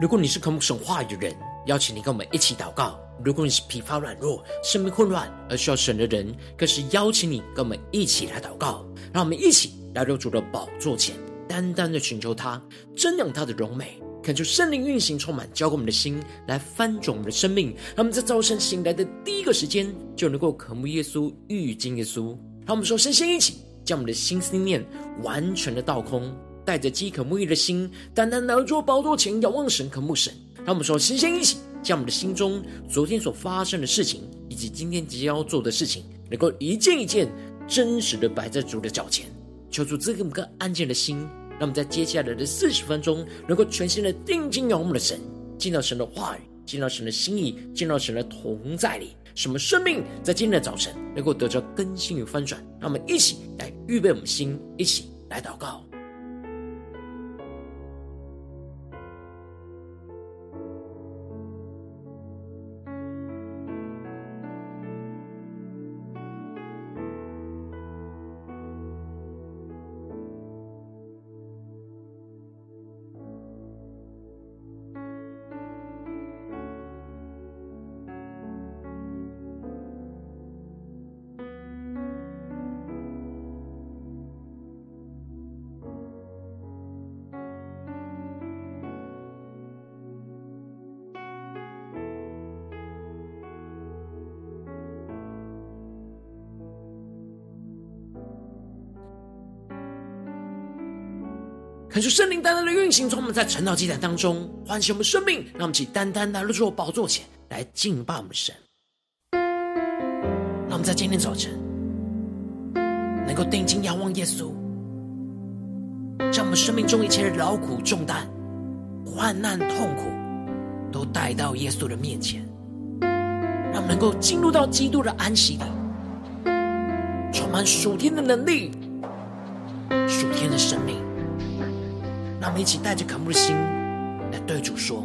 如果你是渴慕神话语的人，邀请你跟我们一起祷告；如果你是疲乏软弱、生命混乱而需要神的人，更是邀请你跟我们一起来祷告。让我们一起来到主的宝座前，单单的寻求他，瞻仰他的荣美，恳求圣灵运行充满，浇灌我们的心，来翻转我们的生命。让我们在早晨醒来的第一个时间，就能够渴慕耶稣、遇见耶稣。让我们说，身心一起，将我们的心思念完全的倒空。带着饥渴沐浴的心，单单来到主宝座前仰望神、渴慕神。让我们说，心心一起，将我们的心中昨天所发生的事情，以及今天即将要做的事情，能够一件一件真实的摆在主的脚前，求主赐给我们个安静的心。让我们在接下来的四十分钟，能够全心的定睛仰望我们的神，见到神的话语，见到神的心意，见到神的同在里，使我们生命在今天的早晨能够得着更新与翻转。让我们一起来预备我们心，一起来祷告。感受圣灵单单的运行，从我们在晨祷祭坛当中唤醒我们生命，让我们起单单来入主宝座前来敬拜我们的神。让我们在今天早晨能够定睛仰望耶稣，将我们生命中一切的劳苦重担、患难痛苦都带到耶稣的面前，让我们能够进入到基督的安息里，充满属天的能力、属天的生命。让我们一起带着渴慕的心来对主说：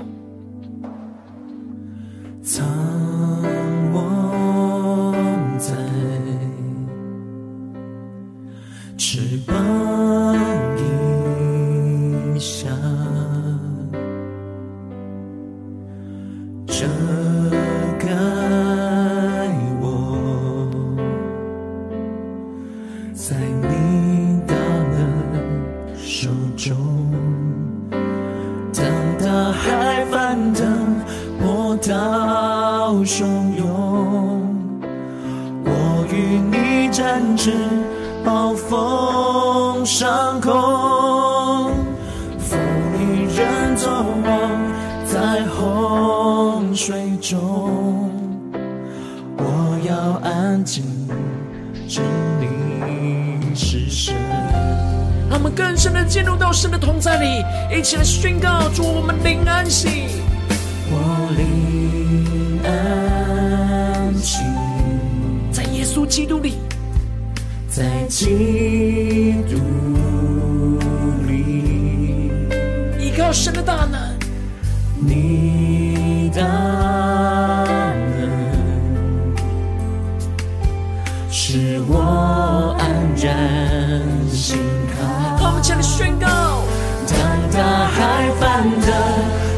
海翻腾，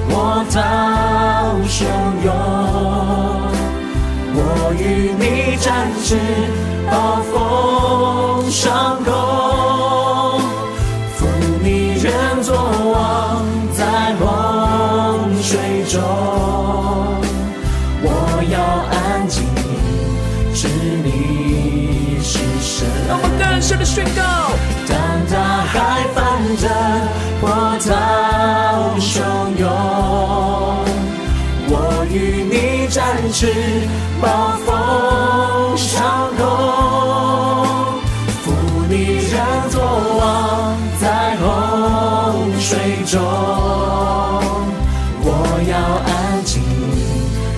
波涛汹涌，我与你展翅，暴风上空，负你人作王，在洪水中，我要安静，知你是神。让我们更深的宣告。海翻着，波涛翅，暴风上空，负你人作王，在洪水中，我要安静，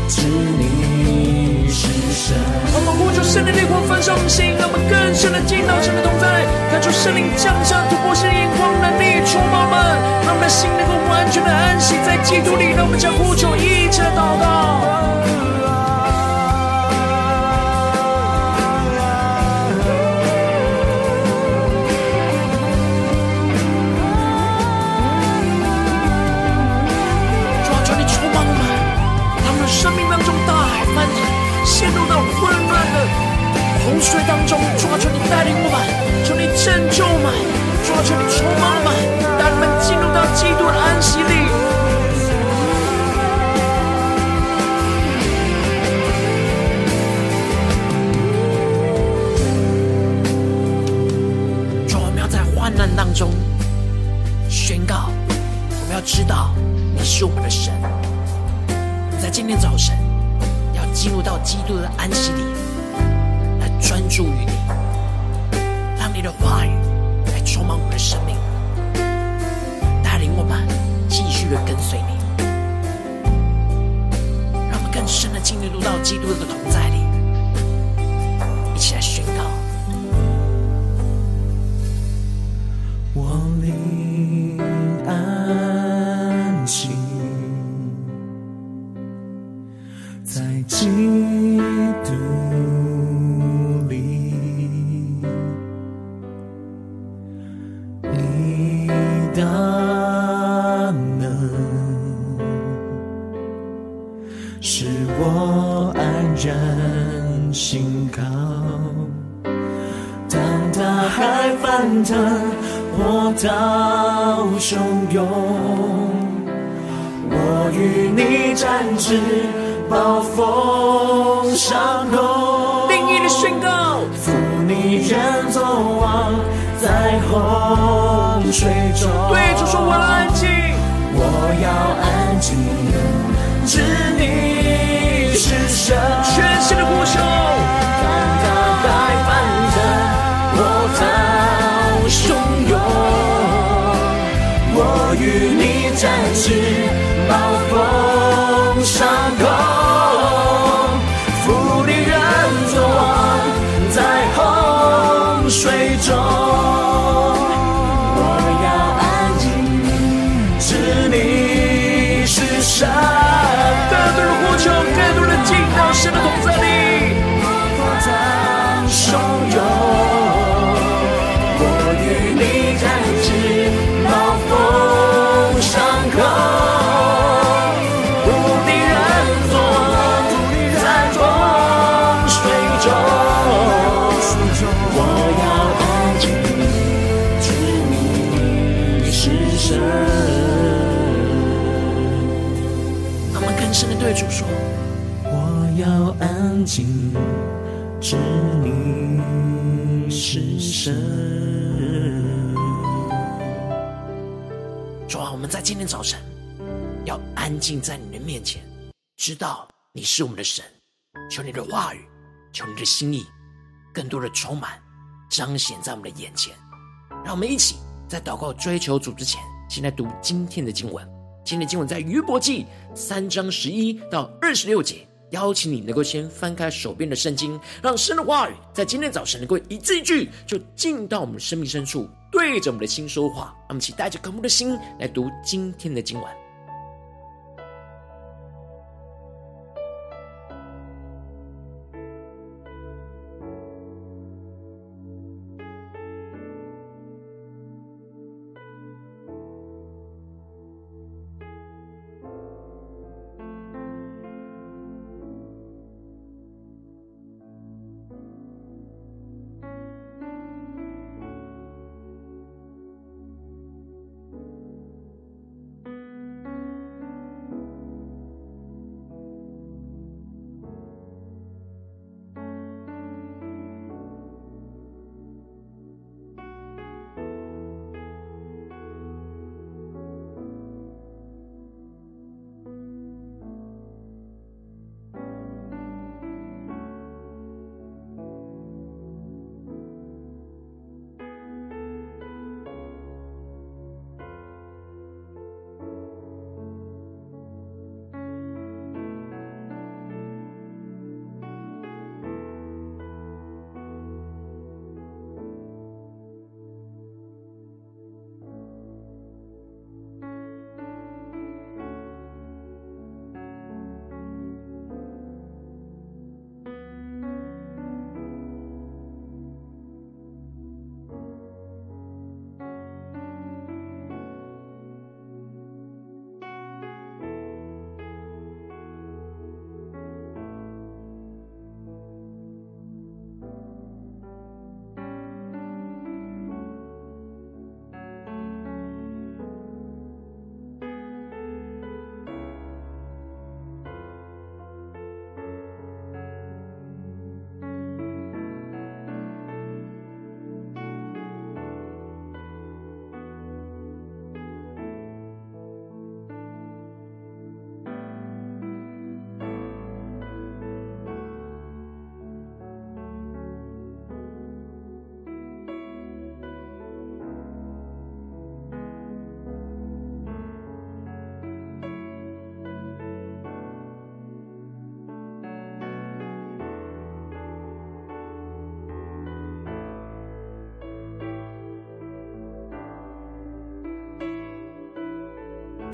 知你是神。我们呼求圣灵烈火焚烧我们心，让我们更深的进到神的同在，看出圣灵降下突破性眼光能力充满我们，让我们的心能够完全的安息在基督里。让我们将呼求一切的祷告。拯救吗？主啊，求你充满，让你们进入到基督的安息里。主，我们要在患难当中宣告，我们要知道你是我们的神。在今天早晨，要进入到基督的安息里。跟随你。让我们更深的进入到基督的同风上空。定义的宣告，负你在洪水中。对主说：“我要安静，我要安静，知你是神。”全新的呼求，当大海翻腾，波涛汹涌，我与你展翅，安静在你的面前，知道你是我们的神。求你的话语，求你的心意，更多的充满彰显在我们的眼前。让我们一起在祷告追求主之前，先来读今天的经文。今天的经文在约伯记三章十一到二十六节。邀请你能够先翻开手边的圣经，让神的话语在今天早晨能够一字一句就进到我们生命深处，对着我们的心说话。让我们一起带着渴慕的心来读今天的经文。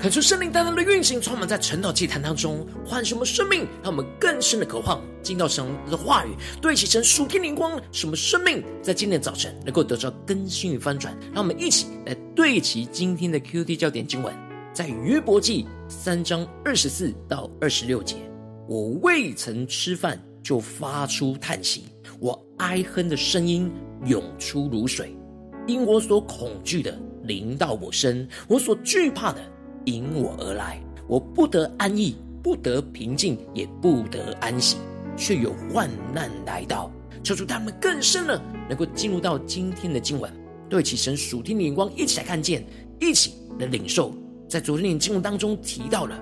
恳求圣灵单单的运行，充满在晨祷祭坛当中，唤醒我们生命，让我们更深的渴望进到神的话语，对齐成属天灵光，使我们生命在今天早晨能够得到更新与翻转。让我们一起来对齐今天的 QT 焦点经文，在约伯记三章二十四到二十六节。我未曾吃饭，就发出叹息，我哀哼的声音涌出如水，因我所恐惧的临到我身，我所惧怕的。迎我而来，我不得安逸，不得平静，也不得安息，却有患难来到。求主他们更深了，能够进入到今天的经文，对齐神属天的眼光，一起来看见，一起来领受。在昨天的经文当中提到了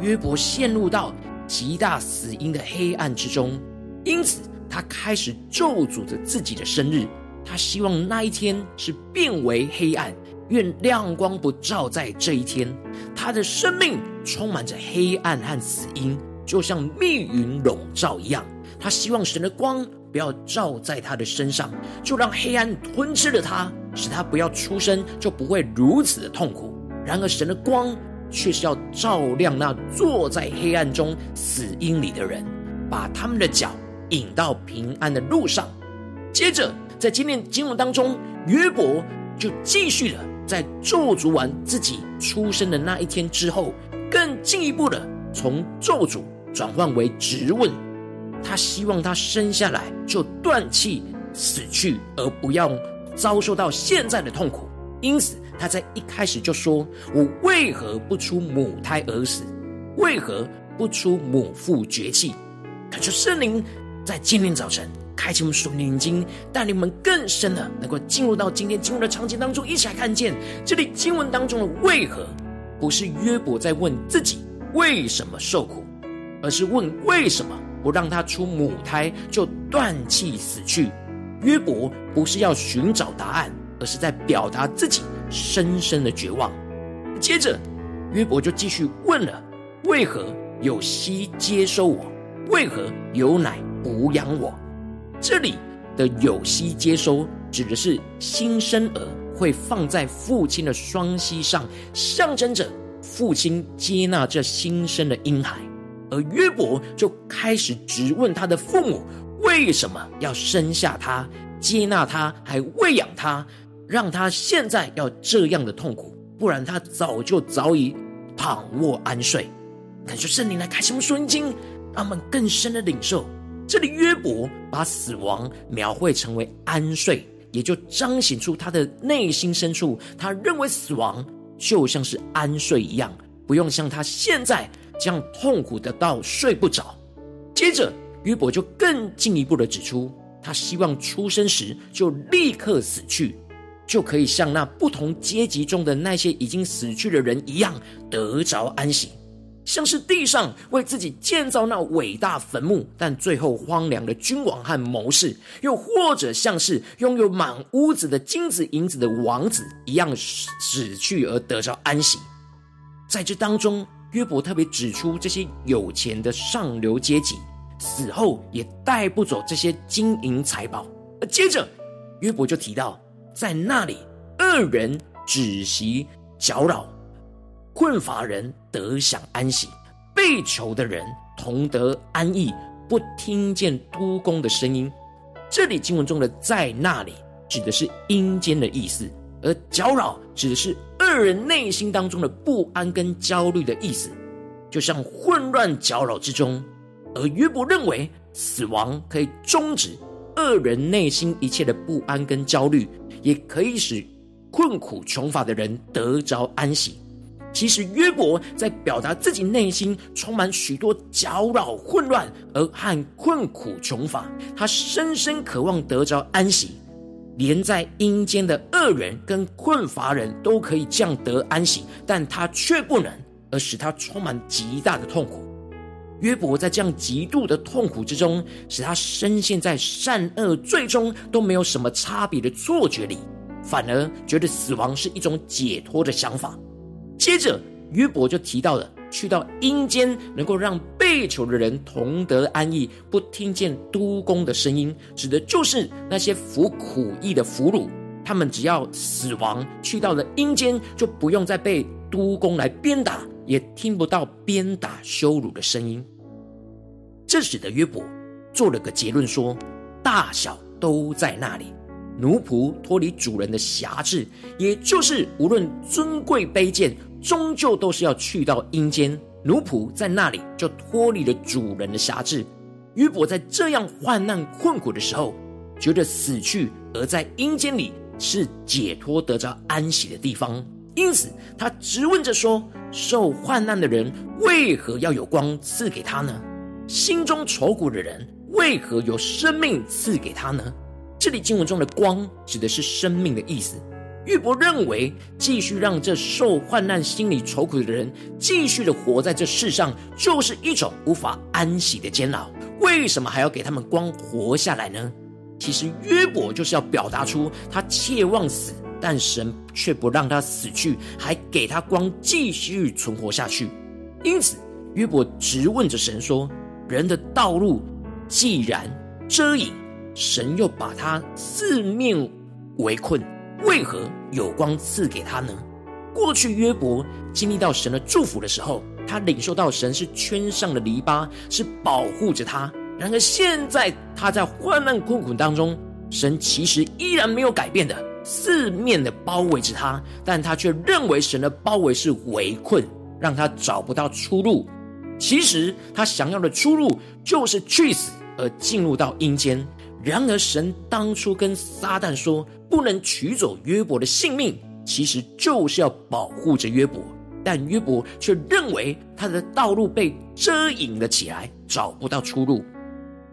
约伯陷入到极大死因的黑暗之中，因此他开始咒诅着自己的生日，他希望那一天是变为黑暗。愿亮光不照在这一天，他的生命充满着黑暗和死荫，就像密云笼罩一样。他希望神的光不要照在他的身上，就让黑暗吞噬了他，使他不要出生，就不会如此的痛苦。然而，神的光却是要照亮那坐在黑暗中死荫里的人，把他们的脚引到平安的路上。接着，在今天经文当中，约伯就继续了。在咒诅完自己出生的那一天之后，更进一步的从咒诅转换为质问。他希望他生下来就断气死去，而不要遭受到现在的痛苦。因此，他在一开始就说：“我为何不出母胎而死？为何不出母腹绝气？”可是圣灵在今天早晨。开启我们属灵眼睛，带领我们更深的能够进入到今天经文的场景当中，一起来看见这里经文当中的为何，不是约伯在问自己为什么受苦，而是问为什么不让他出母胎就断气死去。约伯不是要寻找答案，而是在表达自己深深的绝望。接着，约伯就继续问了：为何有膝接收我？为何有奶哺养我？这里的有膝接收，指的是新生儿会放在父亲的双膝上，象征着父亲接纳这新生的婴孩。而约伯就开始质问他的父母，为什么要生下他，接纳他，还喂养他，让他现在要这样的痛苦？不然他早就早已躺卧安睡。感谢圣灵来开启我们属灵经，让我们更深的领受。这里约伯把死亡描绘成为安睡，也就彰显出他的内心深处，他认为死亡就像是安睡一样，不用像他现在这样痛苦的到睡不着。接着约伯就更进一步的指出，他希望出生时就立刻死去，就可以像那不同阶级中的那些已经死去的人一样得着安息。像是地上为自己建造那伟大坟墓，但最后荒凉的君王和谋士，又或者像是拥有满屋子的金子银子的王子一样死去而得着安息。在这当中，约伯特别指出，这些有钱的上流阶级死后也带不走这些金银财宝。而接着，约伯就提到，在那里恶人只席搅扰。困乏人得享安息，被囚的人同得安逸，不听见督工的声音。这里经文中的“在那里”指的是阴间的意思，而“搅扰”指的是恶人内心当中的不安跟焦虑的意思，就像混乱搅扰之中。而约伯认为，死亡可以终止恶人内心一切的不安跟焦虑，也可以使困苦穷乏的人得着安息。其实约伯在表达自己内心充满许多搅扰、混乱而和困苦穷乏，他深深渴望得着安息，连在阴间的恶人跟困乏人都可以降得安息，但他却不能，而使他充满极大的痛苦。约伯在这样极度的痛苦之中，使他深陷在善恶最终都没有什么差别的错觉里，反而觉得死亡是一种解脱的想法。接着，约伯就提到了去到阴间，能够让被囚的人同得安逸，不听见督工的声音，指的就是那些服苦役的俘虏。他们只要死亡，去到了阴间，就不用再被督工来鞭打，也听不到鞭打羞辱的声音。这使得约伯做了个结论说：大小都在那里。奴仆脱离主人的辖制，也就是无论尊贵卑贱，终究都是要去到阴间。奴仆在那里就脱离了主人的辖制。约伯在这样患难困苦的时候，觉得死去而在阴间里是解脱得着安息的地方，因此他质问着说：受患难的人为何要有光赐给他呢？心中愁苦的人为何有生命赐给他呢？这里经文中的光指的是生命的意思。约伯认为，继续让这受患难、心里愁苦的人继续的活在这世上，就是一种无法安息的煎熬。为什么还要给他们光活下来呢？其实约伯就是要表达出他切望死，但神却不让他死去，还给他光继续存活下去。因此，约伯直问着神说：“人的道路既然遮影，神又把他四面围困。”为何有光赐给他呢？过去约伯经历到神的祝福的时候，他领受到神是圈上的篱笆，是保护着他。然而现在他在患难困苦当中，神其实依然没有改变的，四面的包围着他，但他却认为神的包围是围困，让他找不到出路。其实他想要的出路就是去死而进入到阴间。然而神当初跟撒旦说，不能取走约伯的性命，其实就是要保护着约伯。但约伯却认为他的道路被遮掩了起来，找不到出路。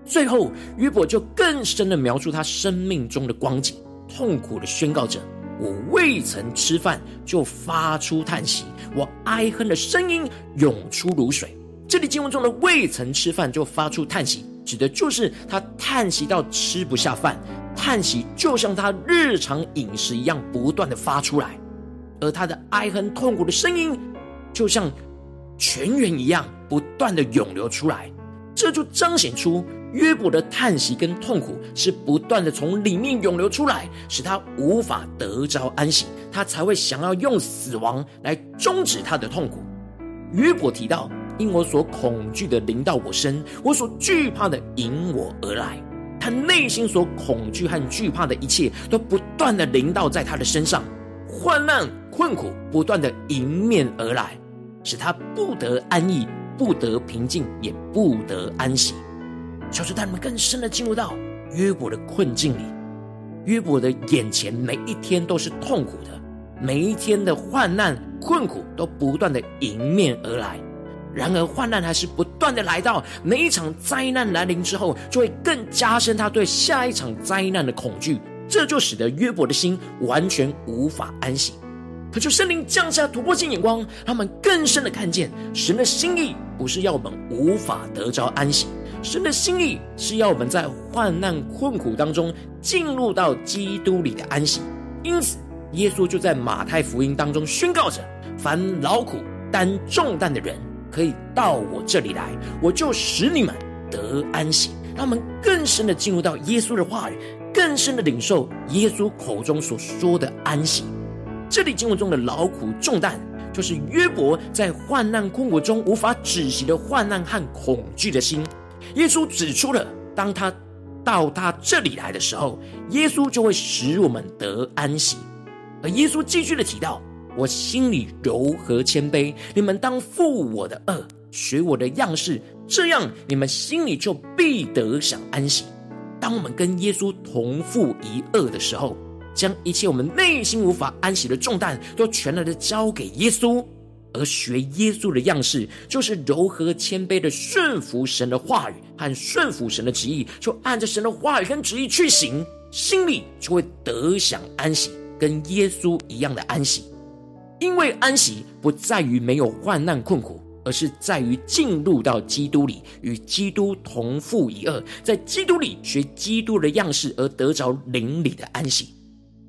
最后，约伯就更深的描述他生命中的光景，痛苦的宣告着：“我未曾吃饭，就发出叹息；我哀哼的声音涌出如水。”这里经文中的“未曾吃饭，就发出叹息”，指的就是他叹息到吃不下饭。叹息就像他日常饮食一样，不断的发出来，而他的哀恨痛苦的声音，就像泉源一样，不断的涌流出来。这就彰显出约伯的叹息跟痛苦是不断的从里面涌流出来，使他无法得着安息，他才会想要用死亡来终止他的痛苦。约伯提到：“因我所恐惧的临到我身，我所惧怕的引我而来。”他内心所恐惧和惧怕的一切，都不断的临到在他的身上，患难困苦不断的迎面而来，使他不得安逸，不得平静，也不得安息。求主带你们更深的进入到约伯的困境里，约伯的眼前每一天都是痛苦的，每一天的患难困苦都不断的迎面而来。然而，患难还是不断的来到。每一场灾难来临之后，就会更加深他对下一场灾难的恐惧。这就使得约伯的心完全无法安息。可求圣灵降下突破性眼光，他们更深的看见神的心意，不是要我们无法得着安息。神的心意是要我们在患难困苦当中进入到基督里的安息。因此，耶稣就在马太福音当中宣告着：凡劳苦担重担的人，可以到我这里来，我就使你们得安息。让我们更深的进入到耶稣的话语，更深的领受耶稣口中所说的安息。这里经文中的劳苦重担，就是约伯在患难困苦中无法止息的患难和恐惧的心。耶稣指出了，当他到他这里来的时候，耶稣就会使我们得安息。而耶稣继续的提到。我心里柔和谦卑，你们当负我的恶，学我的样式，这样你们心里就必得享安息。当我们跟耶稣同负一轭的时候，将一切我们内心无法安息的重担，都全然的交给耶稣，而学耶稣的样式，就是柔和谦卑的顺服神的话语和顺服神的旨意，就按着神的话语跟旨意去行，心里就会得享安息，跟耶稣一样的安息。因为安息不在于没有患难困苦，而是在于进入到基督里，与基督同父一二，在基督里学基督的样式，而得着灵里的安息。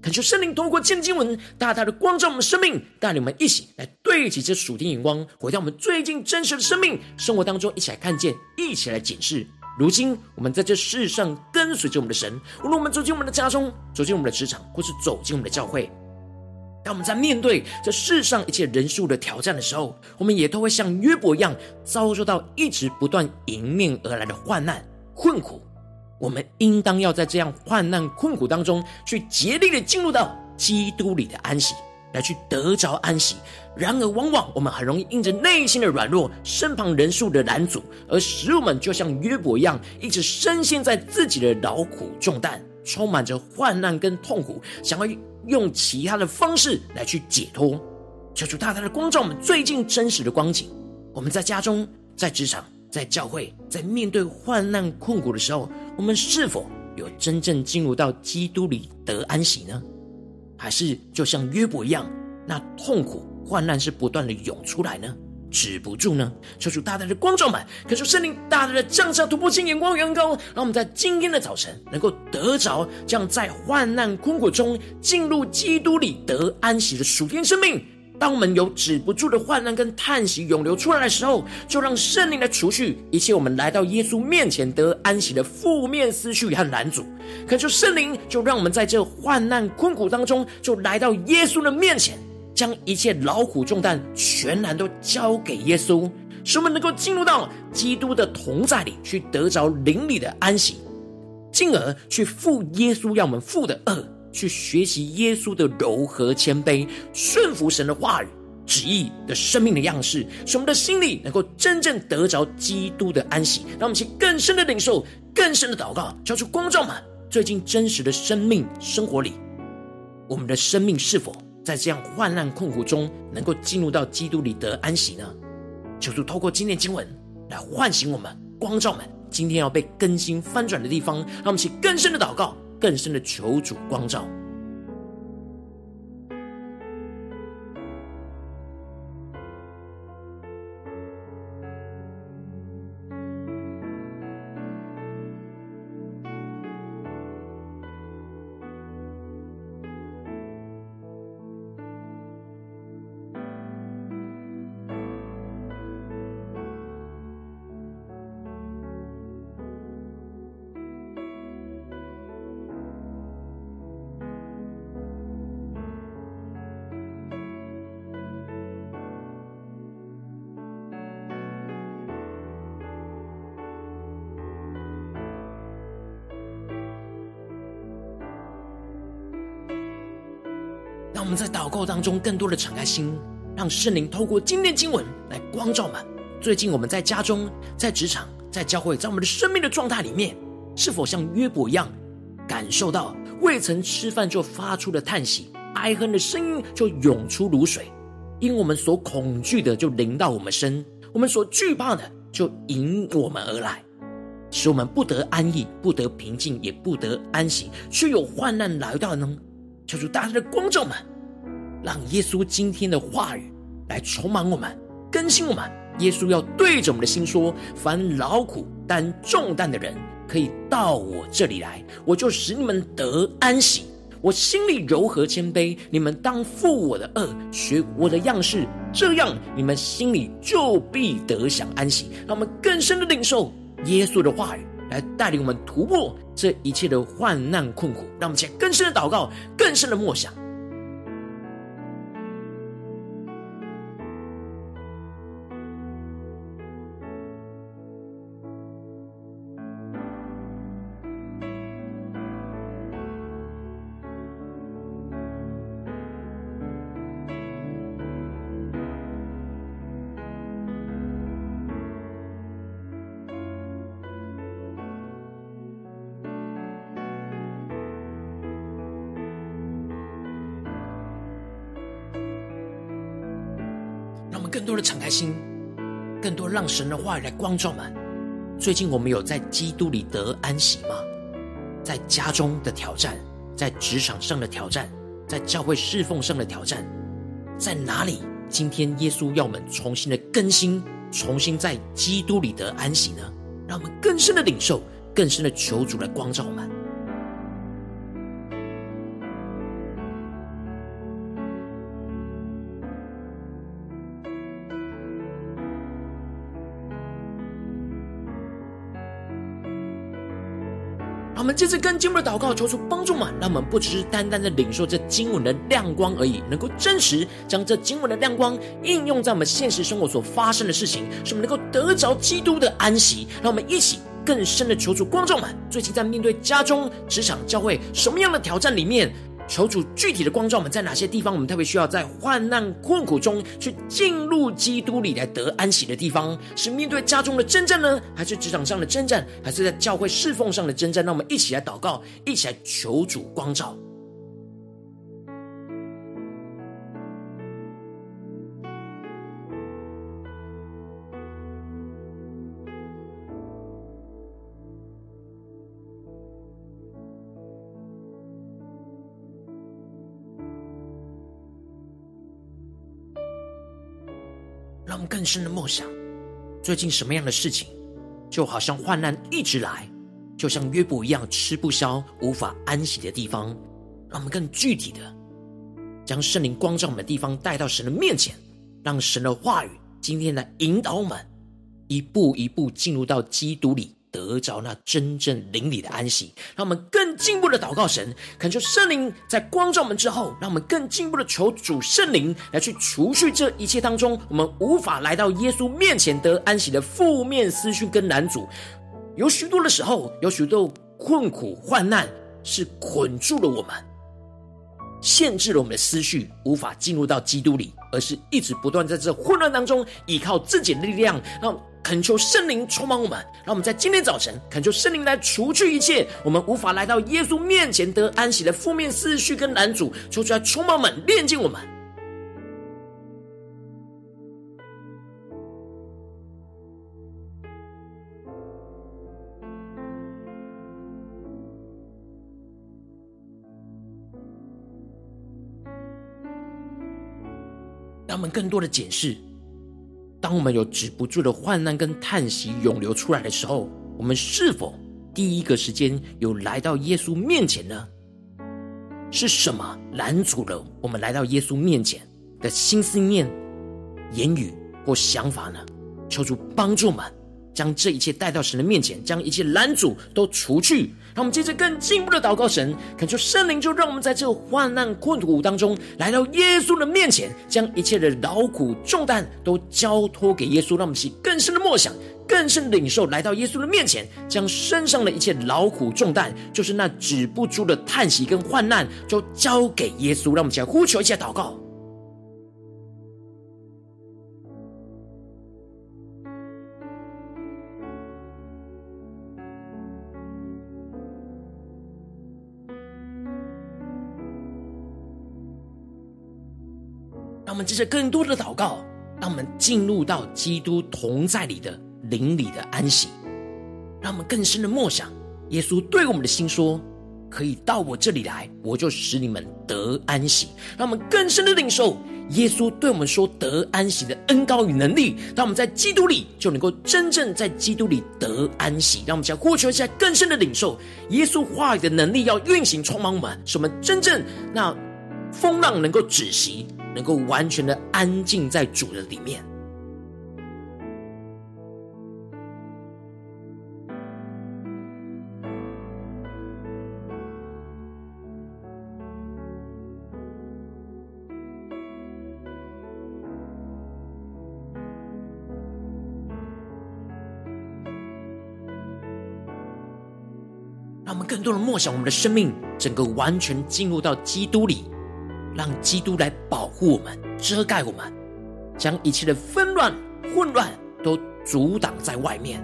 恳求圣灵通过今天经文，大大的光照我们生命，带领我们一起来对齐这属天眼光，回到我们最近真实的生命生活当中，一起来看见，一起来检视。如今我们在这世上跟随着我们的神，无论我们走进我们的家中，走进我们的职场，或是走进我们的教会。当我们在面对这世上一切人数的挑战的时候，我们也都会像约伯一样，遭受到一直不断迎面而来的患难困苦。我们应当要在这样患难困苦当中，去竭力的进入到基督里的安息，来去得着安息。然而，往往我们很容易因着内心的软弱、身旁人数的拦阻，而使我们就像约伯一样，一直深陷在自己的劳苦重担，充满着患难跟痛苦，想要用其他的方式来去解脱。求主大大的光照我们最近真实的光景。我们在家中、在职场、在教会，在面对患难困苦的时候，我们是否有真正进入到基督里得安息呢？还是就像约伯一样，那痛苦患难是不断的涌出来呢？止不住呢？求主大大的光照们，求圣灵大大的降下突破性眼光远高，让我们在今天的早晨能够得着这样在患难困苦中进入基督里得安息的属天生命。当我们有止不住的患难跟叹息涌流出来的时候，就让圣灵来除去一切我们来到耶稣面前得安息的负面思绪和拦阻。恳求圣灵，就让我们在这患难困苦当中，就来到耶稣的面前。将一切劳苦重担全然都交给耶稣，使我们能够进入到基督的同在里，去得着灵里的安息，进而去负耶稣要我们负的轭，去学习耶稣的柔和谦卑，顺服神的话语旨意的生命的样式，使我们的心里能够真正得着基督的安息。让我们去更深的领受，更深的祷告，交出光照们最近真实的生命生活里，我们的生命是否？在这样患难困苦中，能够进入到基督里得安息呢？求主透过今天经文来唤醒我们，光照们今天要被更新翻转的地方，让我们去更深的祷告，更深的求主光照。告当中更多的敞开心，让圣灵透过今天经文来光照们。最近我们在家中、在职场、在教会，在我们的生命的状态里面，是否像约伯一样，感受到未曾吃饭就发出的叹息、哀恨的声音就涌出如水？因我们所恐惧的就临到我们身，我们所惧怕的就迎我们而来，使我们不得安逸、不得平静、也不得安息，却有患难来到呢？求主大大的光照们。让耶稣今天的话语来充满我们，更新我们。耶稣要对着我们的心说：“凡劳苦担重担的人，可以到我这里来，我就使你们得安息。我心里柔和谦卑，你们当负我的轭，学我的样式，这样你们心里就必得享安息。”让我们更深的领受耶稣的话语，来带领我们突破这一切的患难困苦。让我们先更深的祷告，更深的默想。更多的敞开心，更多让神的话语来光照们。最近我们有在基督里得安息吗？在家中的挑战，在职场上的挑战，在教会侍奉上的挑战，在哪里？今天耶稣要我们重新的更新，重新在基督里得安息呢？让我们更深的领受，更深的求主来光照我们。我们这次跟进一步的祷告，求主帮助们，让我们不只是单单的领受这经文的亮光而已，能够真实将这经文的亮光应用在我们现实生活所发生的事情，使我们能够得着基督的安息。让我们一起更深的求主观众们，最近在面对家中、职场、教会什么样的挑战里面。求主具体的光照我们，在哪些地方我们特别需要在患难困苦中去进入基督里来得安息的地方？是面对家中的征战呢，还是职场上的征战，还是在教会侍奉上的征战？让我们一起来祷告，一起来求主光照。让我们更深的梦想，最近什么样的事情，就好像患难一直来，就像约伯一样吃不消、无法安息的地方。让我们更具体的将圣灵光照我们的地方带到神的面前，让神的话语今天来引导我们，一步一步进入到基督里。得着那真正灵里的安息，让我们更进一步的祷告神，恳求圣灵在光照我们之后，让我们更进一步的求主圣灵来去除去这一切当中我们无法来到耶稣面前得安息的负面思绪跟拦阻。有许多的时候，有许多困苦患难是捆住了我们，限制了我们的思绪，无法进入到基督里，而是一直不断在这混乱当中依靠自己的力量，让。恳求圣灵充满我们，让我们在今天早晨恳求圣灵来除去一切我们无法来到耶稣面前得安息的负面思绪跟男主，求出来充满我们，炼净我们。让我们更多的检视。当我们有止不住的患难跟叹息涌流出来的时候，我们是否第一个时间有来到耶稣面前呢？是什么拦阻了我们来到耶稣面前的心思念、言语或想法呢？求主帮助我们。将这一切带到神的面前，将一切拦阻都除去。让我们接着更进一步的祷告神，恳求圣灵，就让我们在这个患难困苦当中，来到耶稣的面前，将一切的劳苦重担都交托给耶稣。让我们起更深的默想，更深的领受，来到耶稣的面前，将身上的一切劳苦重担，就是那止不住的叹息跟患难，就交给耶稣。让我们起来呼求一下祷告。让我们接着更多的祷告，让我们进入到基督同在里的灵里的安息，让我们更深的默想耶稣对我们的心说：“可以到我这里来，我就使你们得安息。”让我们更深的领受耶稣对我们说得安息的恩膏与能力，让我们在基督里就能够真正在基督里得安息。让我们将过去一下更深的领受耶稣话语的能力要运行充满我们，使我们真正那风浪能够止息。能够完全的安静在主的里面，让我们更多的默想我们的生命，整个完全进入到基督里。让基督来保护我们、遮盖我们，将一切的纷乱、混乱都阻挡在外面，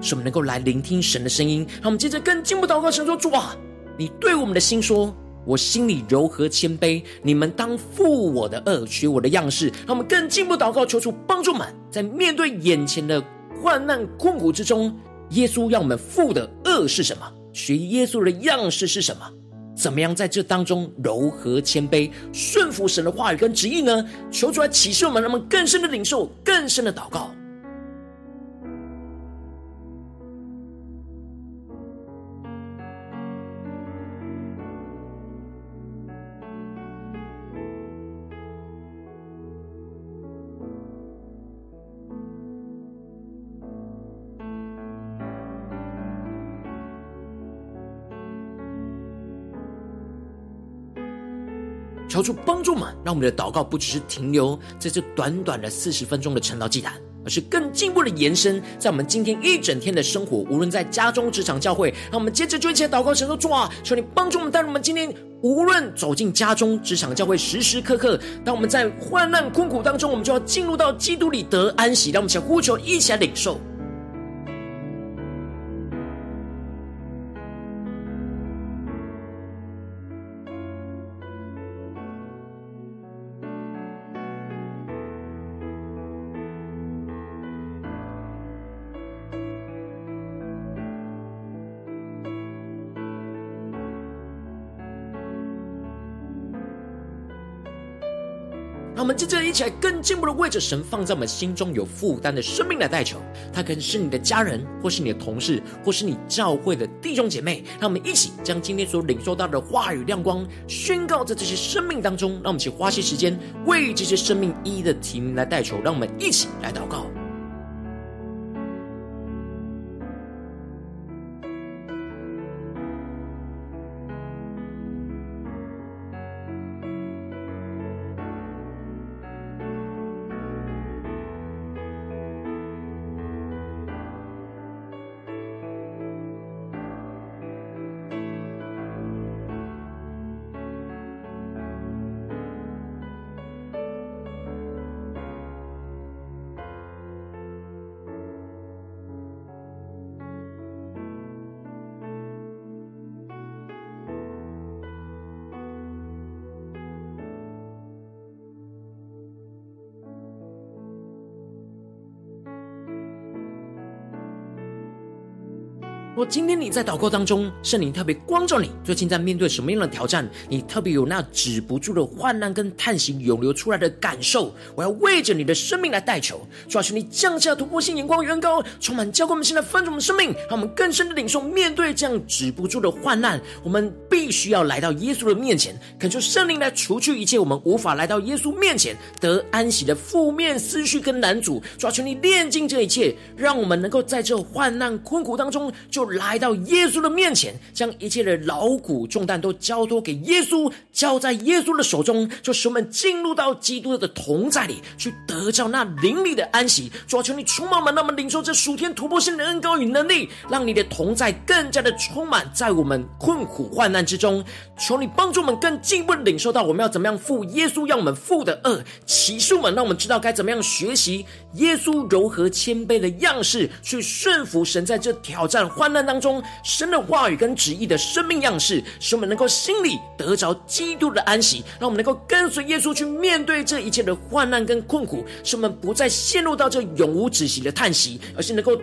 使我们能够来聆听神的声音。让我们接着更进一步祷告，神说：“主啊，你对我们的心说，我心里柔和谦卑，你们当负我的轭，学我的样式。”让我们更进一步祷告，求主帮助我们，在面对眼前的患难困苦之中，耶稣让我们负的轭是什么？学耶稣的样式是什么？怎么样在这当中柔和谦卑，顺服神的话语跟旨意呢？求主来启示我们，让我们更深的领受，更深的祷告。求主帮助我们，让我们的祷告不只是停留在这短短的四十分钟的晨祷祭坛，而是更进一步的延伸，在我们今天一整天的生活，无论在家中、职场、教会，让我们接着就一起祷告，神说主啊，求你帮助我们，带领我们今天无论走进家中、职场、教会，时时刻刻，当我们在患难困苦当中，我们就要进入到基督里得安息。让我们一起来呼求，一起来领受。接着一起来更进一步的为着神放在我们心中有负担的生命来代求，他可能是你的家人，或是你的同事，或是你教会的弟兄姐妹。让我们一起将今天所领受到的话语亮光宣告在这些生命当中。让我们一起花些时间为这些生命一一的提名来代求。让我们一起来祷告。若今天你在祷告当中，圣灵特别光照你，最近在面对什么样的挑战？你特别有那止不住的患难跟叹息涌流出来的感受。我要为着你的生命来代求，主啊，求你降下突破性眼光，远高，充满浇灌我们现在丰盛的生命，让我们更深的领受。面对这样止不住的患难，我们必须要来到耶稣的面前，恳求圣灵来除去一切我们无法来到耶稣面前得安息的负面思绪跟拦阻。主抓，求你炼净这一切，让我们能够在这患难困苦当中就。来到耶稣的面前，将一切的劳苦重担都交托给耶稣，交在耶稣的手中，就使我们进入到基督的同在里，去得着那灵里的安息。主啊，求你充满我们，让我们领受这属天突破性的恩膏与能力，让你的同在更加的充满在我们困苦患难之中。求你帮助我们更进一步领受到我们要怎么样负耶稣让我们负的轭，启示我们，让我们知道该怎么样学习耶稣柔和谦卑的样式，去顺服神在这挑战患难当中神的话语跟旨意的生命样式，使我们能够心里得着基督的安息，让我们能够跟随耶稣去面对这一切的患难跟困苦，使我们不再陷入到这永无止息的叹息，而是能够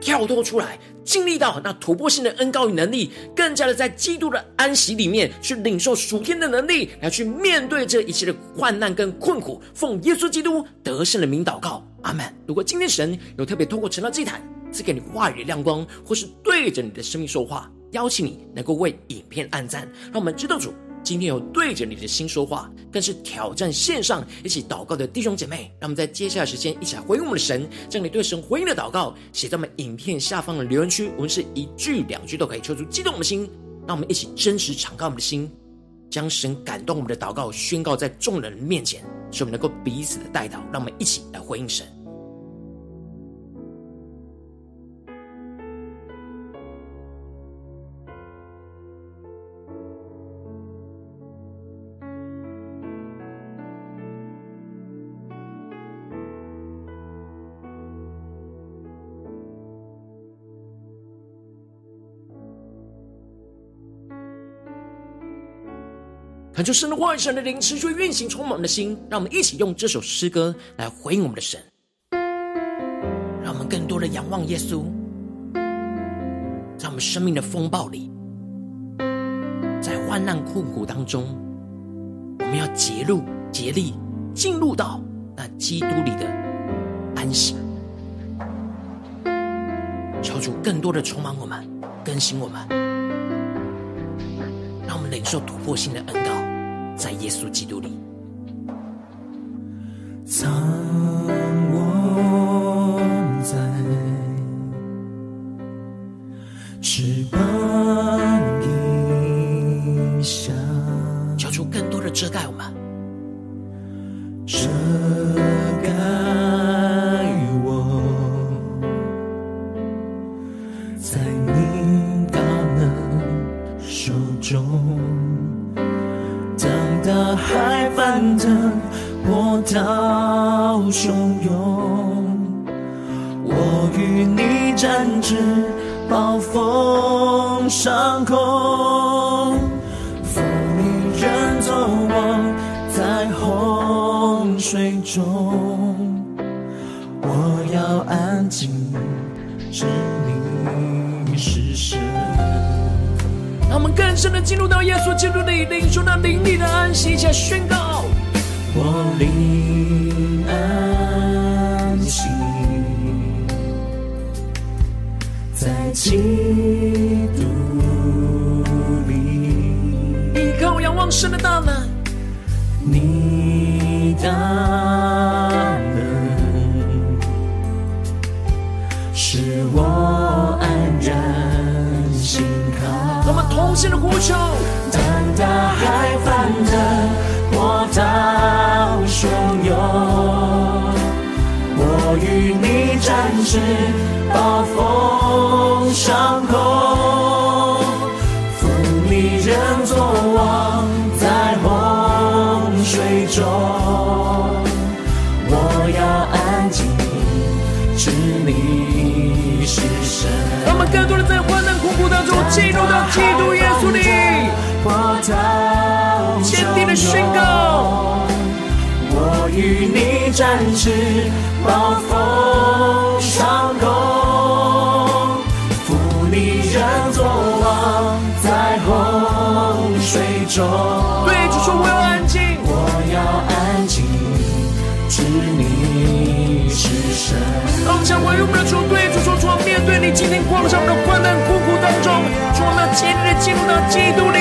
跳脱出来，经历到那突破性的恩膏与能力，更加的在基督的安息里面去领受属天的能力，来去面对这一切的患难跟困苦。奉耶稣基督得胜的名祷告，阿门。如果今天神有特别透过成了祭坛赐给你话语的亮光，或是对着你的生命说话，邀请你能够为影片按赞，让我们知道主。今天有对着你的心说话，更是挑战线上一起祷告的弟兄姐妹。让我们在接下来时间一起来回应我们的神，将你对神回应的祷告写在我们影片下方的留言区，我们是一句两句都可以，求出激动我们的心。让我们一起真实敞开我们的心，将神感动我们的祷告宣告在众人面前，使我们能够彼此的代祷。让我们一起来回应神。恳求神的话语、神的灵持续运行，充满的心。让我们一起用这首诗歌来回应我们的神，让我们更多的仰望耶稣，在我们生命的风暴里，在患难困苦当中，我们要竭力竭力进入到那基督里的安息。求主更多的充满我们，更新我们，让我们领受突破性的恩膏。在耶稣基督里，静，知你是神。让我们更深的进入到耶稣基督里，领受那灵里的安息，且宣告：我灵安息，在基督里，依靠仰望神的大能，你大们同心的呼求，当大海翻腾，波涛汹涌，我与你展翅，与你展翅，暴风上空，负你人作王，在洪水中。对主说，我要安静。我要安静，知你是神。让我们向唯一我们的主对主说：主要面对你今天光上的困难苦苦当中，主我们要坚定的进入到基督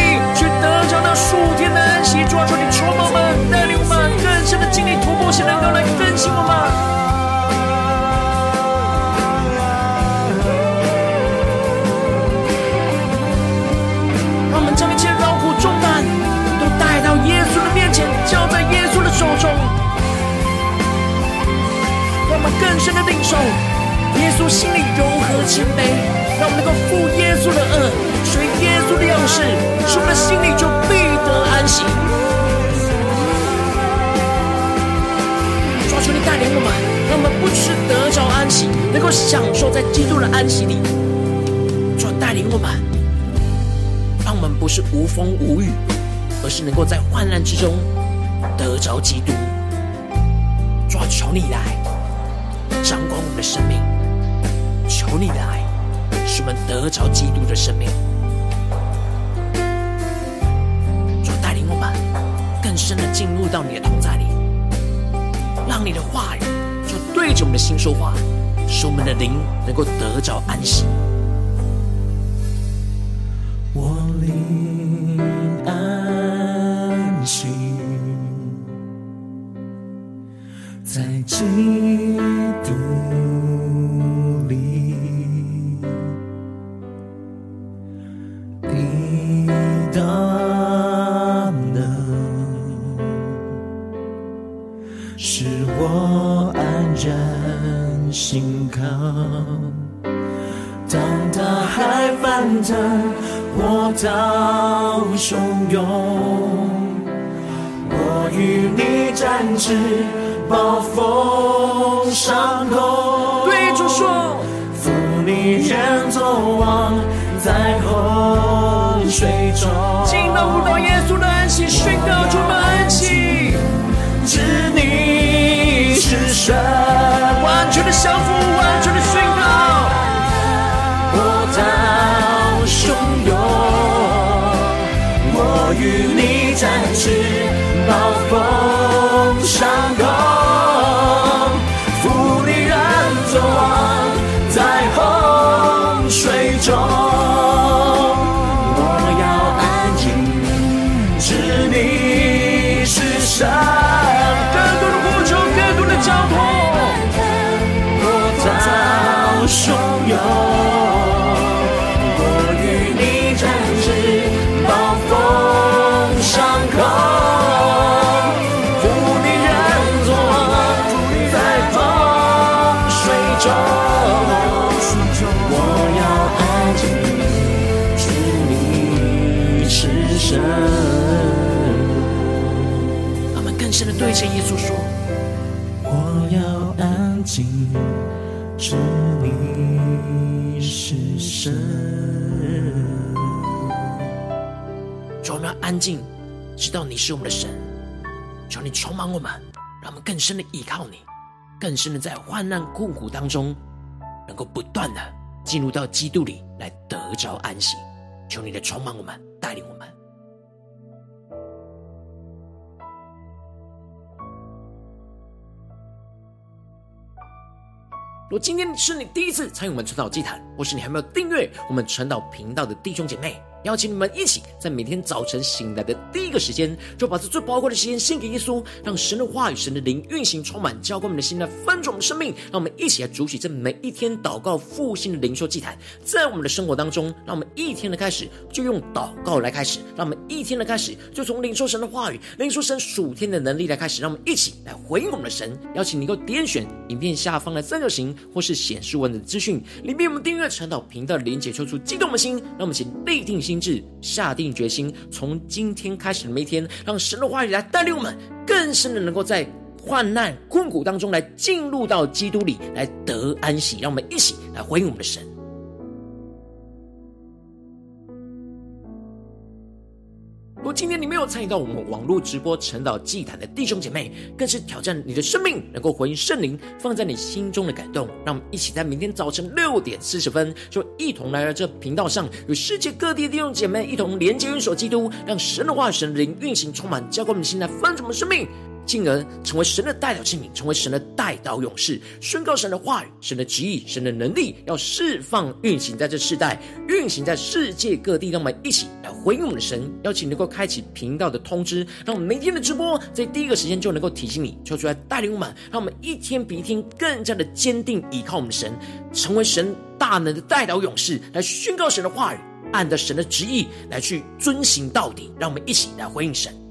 让我们更深的领受耶稣心里柔和谦卑，让我们能够负耶稣的轭，随耶稣的样式，使我们的心里就必得安息。主啊，求你带领我们，让我们不只得着安息，能够享受在基督的安息里。主，带领我们，让我们不是无风无雨，而是能够在患难之中得着基督。主啊，求你来。生命，求你的爱，使我们得着基督的生命。主带领我们更深的进入到你的同在里，让你的话语就对着我们的心说话，使我们的灵能够得着安息。对着耶稣说：我要安静，知你是神。主，我们要安静，知道你是我们的神。求你充满我们，让我们更深的依靠你，更深的在患难困苦当中，能够不断的进入到基督里来得着安息。求你的充满我们，带领我们。如今天是你第一次参与我们传道祭坛，或是你还没有订阅我们传道频道的弟兄姐妹，邀请你们一起在每天早晨醒来的第一个时间，就把这最宝贵的时间献给耶稣，让神的话语、神的灵运行充满，浇灌我们的心，来翻转我们生命。让我们一起来主起这每一天祷告复兴的灵修祭坛，在我们的生活当中，让我们一天的开始就用祷告来开始，让我们一天的开始就从领受神的话语、领受神属天的能力来开始。让我们一起来回应我们的神。邀请你能够点选影片下方的三角形，或是显示文的资讯里面，我们订阅传道频道的连结，抽出激动的心，让我们请立定心。心智下定决心，从今天开始的每一天，让神的话语来带领我们，更深的能够在患难困苦当中来进入到基督里，来得安息。让我们一起来回应我们的神。今天你没有参与到我们网络直播晨岛祭坛的弟兄姐妹，更是挑战你的生命，能够回应圣灵放在你心中的感动。让我们一起在明天早晨六点四十分，就一同来到这频道上，与世界各地的弟兄姐妹一同连接、运所基督，让神的话、神灵运行充满，浇灌我们的心，来翻转我们生命。进而成为神的代表器皿，成为神的代祷勇士，宣告神的话语、神的旨意、神的能力，要释放运行在这世代，运行在世界各地。让我们一起来回应我们的神，邀请能够开启频道的通知，让我们每天的直播在第一个时间就能够提醒你，求出来带领我们，让我们一天比一天更加的坚定依靠我们的神，成为神大能的代祷勇士，来宣告神的话语，按着神的旨意来去遵行到底。让我们一起来回应神。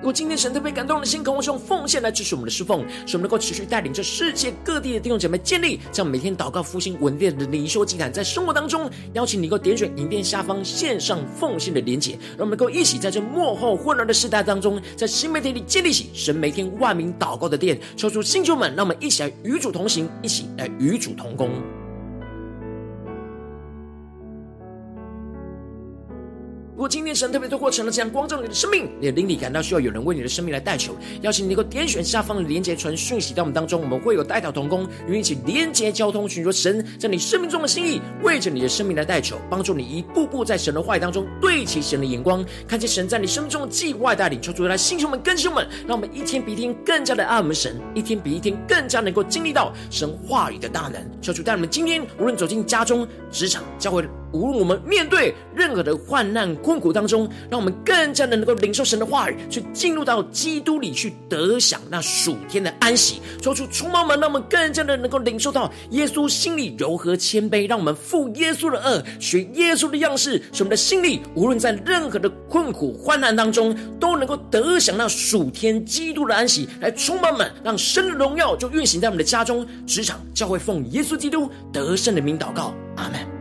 如果今天神特别感动的心，渴望用奉献来支持我们的侍奉，使我们能够持续带领着世界各地的弟兄姐妹建立这样每天祷告复兴稳定的灵修祭坛，在生活当中，邀请你能够点选影片下方线上奉献的连结，让我们能够一起在这幕后混乱的时代当中，在新媒体里建立起神每天万名祷告的殿，抽出星球们，让我们一起来与主同行，一起来与主同工。今天神特别透过成了这样光照你的生命，你的灵里感到需要有人为你的生命来代求，邀请你能够点选下方的连结传讯息到我们当中，我们会有代祷同工与你一起连结交通，寻求神在你生命中的心意，为着你的生命来代求，帮助你一步步在神的话语当中对齐神的眼光，看见神在你生命中的计划带领，求主来弟兄们、更新们，让我们一天比一天更加的爱我们神，一天比一天更加能够经历到神话语的大能。求主带你们今天无论走进家中、职场、教会。无论我们面对任何的患难困 苦当中，让我们更加的能够领受神的话语，去进入到基督里去得享那属天的安息。抽出充满我们，让我们更加的能够领受到耶稣心里柔和谦卑，让我们负耶稣的轭，学耶稣的样式，使我们的心里无论在任何的困苦患难当中，都能够得享那属天基督的安息，来充满我们，让神的荣耀就运行在我们的家中、职场、教会，奉耶稣基督得胜的名祷告。阿门